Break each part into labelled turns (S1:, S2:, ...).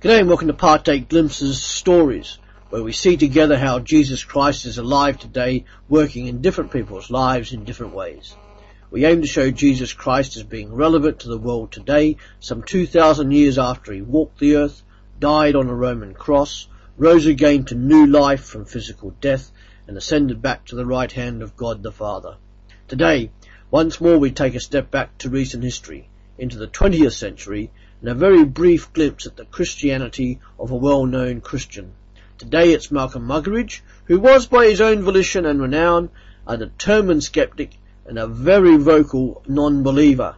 S1: G'day and welcome to Partake Glimpses Stories, where we see together how Jesus Christ is alive today, working in different people's lives in different ways. We aim to show Jesus Christ as being relevant to the world today, some 2,000 years after he walked the earth, died on a Roman cross, rose again to new life from physical death, and ascended back to the right hand of God the Father. Today, once more we take a step back to recent history, into the 20th century, and a very brief glimpse at the Christianity of a well-known Christian. Today it's Malcolm Muggeridge, who was by his own volition and renown a determined skeptic and a very vocal non-believer.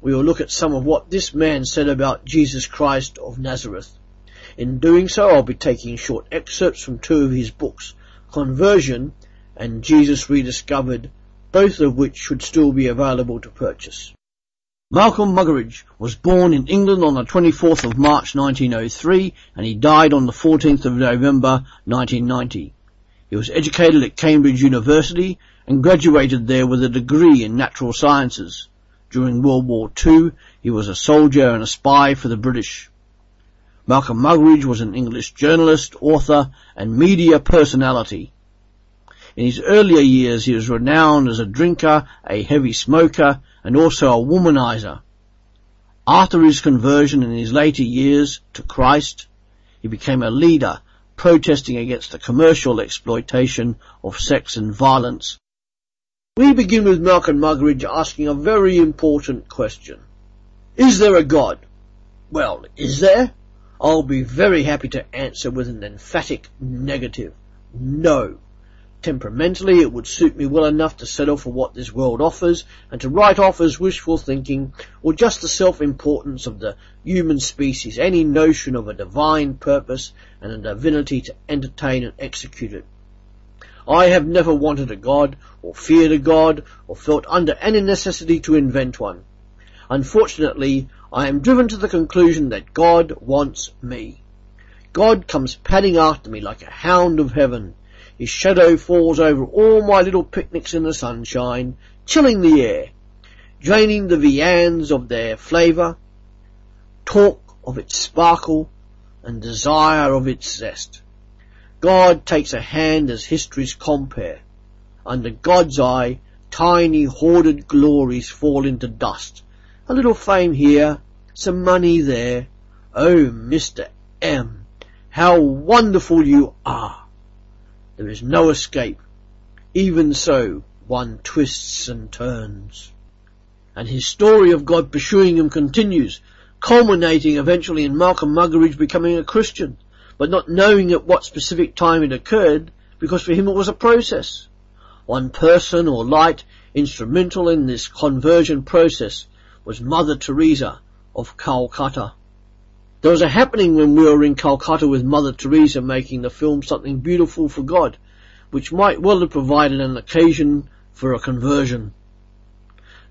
S1: We will look at some of what this man said about Jesus Christ of Nazareth. In doing so, I'll be taking short excerpts from two of his books, Conversion and Jesus Rediscovered, both of which should still be available to purchase. Malcolm Muggeridge was born in England on the 24th of March 1903 and he died on the 14th of November 1990. He was educated at Cambridge University and graduated there with a degree in natural sciences. During World War II, he was a soldier and a spy for the British. Malcolm Muggeridge was an English journalist, author and media personality. In his earlier years he was renowned as a drinker, a heavy smoker and also a womanizer. After his conversion in his later years to Christ, he became a leader protesting against the commercial exploitation of sex and violence. We begin with Malcolm Muggeridge asking a very important question. Is there a God? Well, is there? I'll be very happy to answer with an emphatic negative. No. Temperamentally, it would suit me well enough to settle for what this world offers and to write off as wishful thinking or just the self-importance of the human species any notion of a divine purpose and a divinity to entertain and execute it. I have never wanted a God or feared a God or felt under any necessity to invent one. Unfortunately, I am driven to the conclusion that God wants me. God comes padding after me like a hound of heaven, his shadow falls over all my little picnics in the sunshine, chilling the air, draining the viands of their flavour, talk of its sparkle, and desire of its zest. God takes a hand as history's compare. Under God's eye, tiny hoarded glories fall into dust. A little fame here, some money there. Oh, Mr. M, how wonderful you are! There is no escape. Even so, one twists and turns. And his story of God pursuing him continues, culminating eventually in Malcolm Muggeridge becoming a Christian, but not knowing at what specific time it occurred, because for him it was a process. One person or light instrumental in this conversion process was Mother Teresa of Calcutta. There was a happening when we were in Calcutta with Mother Teresa making the film Something Beautiful for God, which might well have provided an occasion for a conversion.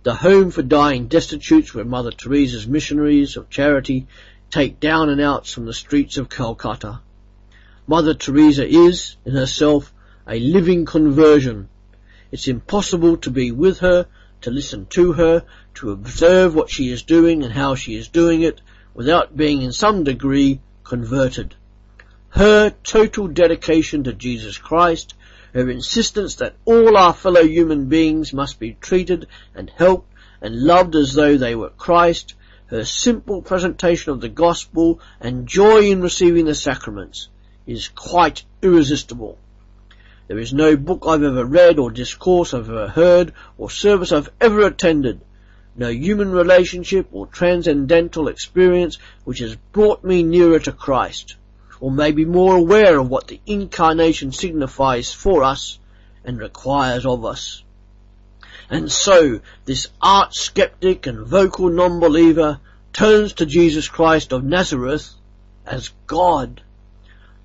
S1: The home for dying destitutes where Mother Teresa's missionaries of charity take down and outs from the streets of Calcutta. Mother Teresa is, in herself, a living conversion. It's impossible to be with her, to listen to her, to observe what she is doing and how she is doing it, without being in some degree converted. Her total dedication to Jesus Christ, her insistence that all our fellow human beings must be treated and helped and loved as though they were Christ, her simple presentation of the gospel and joy in receiving the sacraments is quite irresistible. There is no book I've ever read or discourse I've ever heard or service I've ever attended no human relationship or transcendental experience which has brought me nearer to Christ, or made me more aware of what the incarnation signifies for us and requires of us. And so, this art skeptic and vocal non-believer turns to Jesus Christ of Nazareth as God.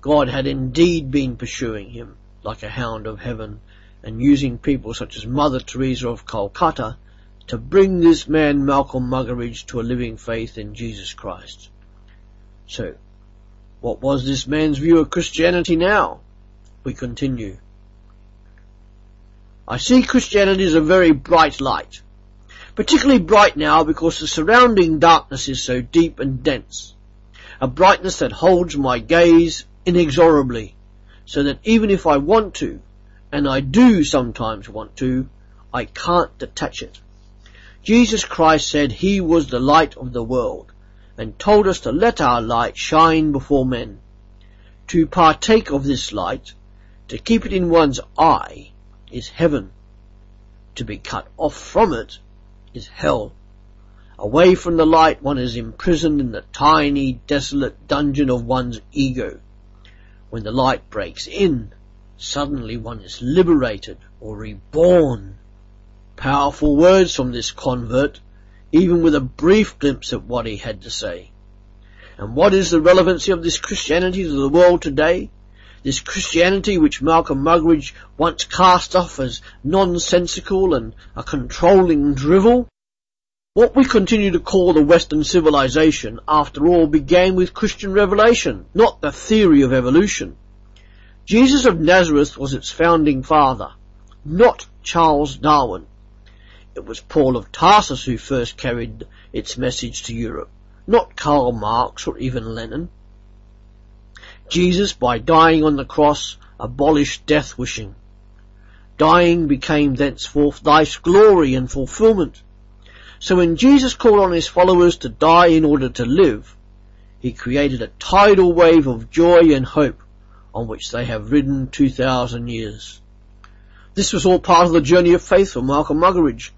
S1: God had indeed been pursuing him like a hound of heaven and using people such as Mother Teresa of Calcutta to bring this man Malcolm Muggeridge to a living faith in Jesus Christ. So, what was this man's view of Christianity now? We continue. I see Christianity as a very bright light. Particularly bright now because the surrounding darkness is so deep and dense. a brightness that holds my gaze inexorably, so that even if I want to, and I do sometimes want to, I can't detach it. Jesus Christ said he was the light of the world, and told us to let our light shine before men. To partake of this light, to keep it in one's eye, is heaven. To be cut off from it is hell. Away from the light one is imprisoned in the tiny, desolate dungeon of one's ego. When the light breaks in, suddenly one is liberated or reborn. Powerful words from this convert, even with a brief glimpse at what he had to say. And what is the relevancy of this Christianity to the world today? This Christianity which Malcolm Muggeridge once cast off as nonsensical and a controlling drivel? What we continue to call the Western civilization, after all, began with Christian revelation, not the theory of evolution. Jesus of Nazareth was its founding father, not Charles Darwin. It was Paul of Tarsus who first carried its message to Europe, not Karl Marx or even Lenin. Jesus, by dying on the cross, abolished death wishing. Dying became thenceforth life's glory and fulfillment. So when Jesus called on his followers to die in order to live, he created a tidal wave of joy and hope on which they have ridden 2,000 years. This was all part of the journey of faith for Malcolm Muggeridge,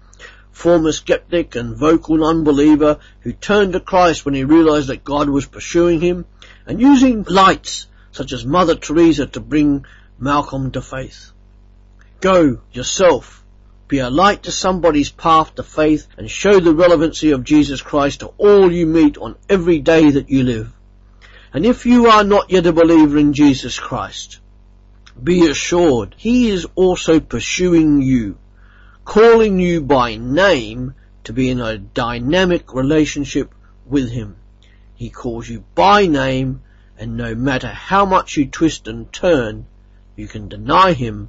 S1: former skeptic and vocal unbeliever who turned to Christ when he realized that God was pursuing him and using lights such as Mother Teresa to bring Malcolm to faith. Go yourself, be a light to somebody's path to faith and show the relevancy of Jesus Christ to all you meet on every day that you live. And if you are not yet a believer in Jesus Christ, be assured He is also pursuing you, calling you by name to be in a dynamic relationship with Him. He calls you by name and no matter how much you twist and turn, you can deny him,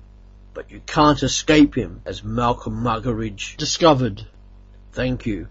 S1: but you can't escape him, as Malcolm Muggeridge discovered. Thank you.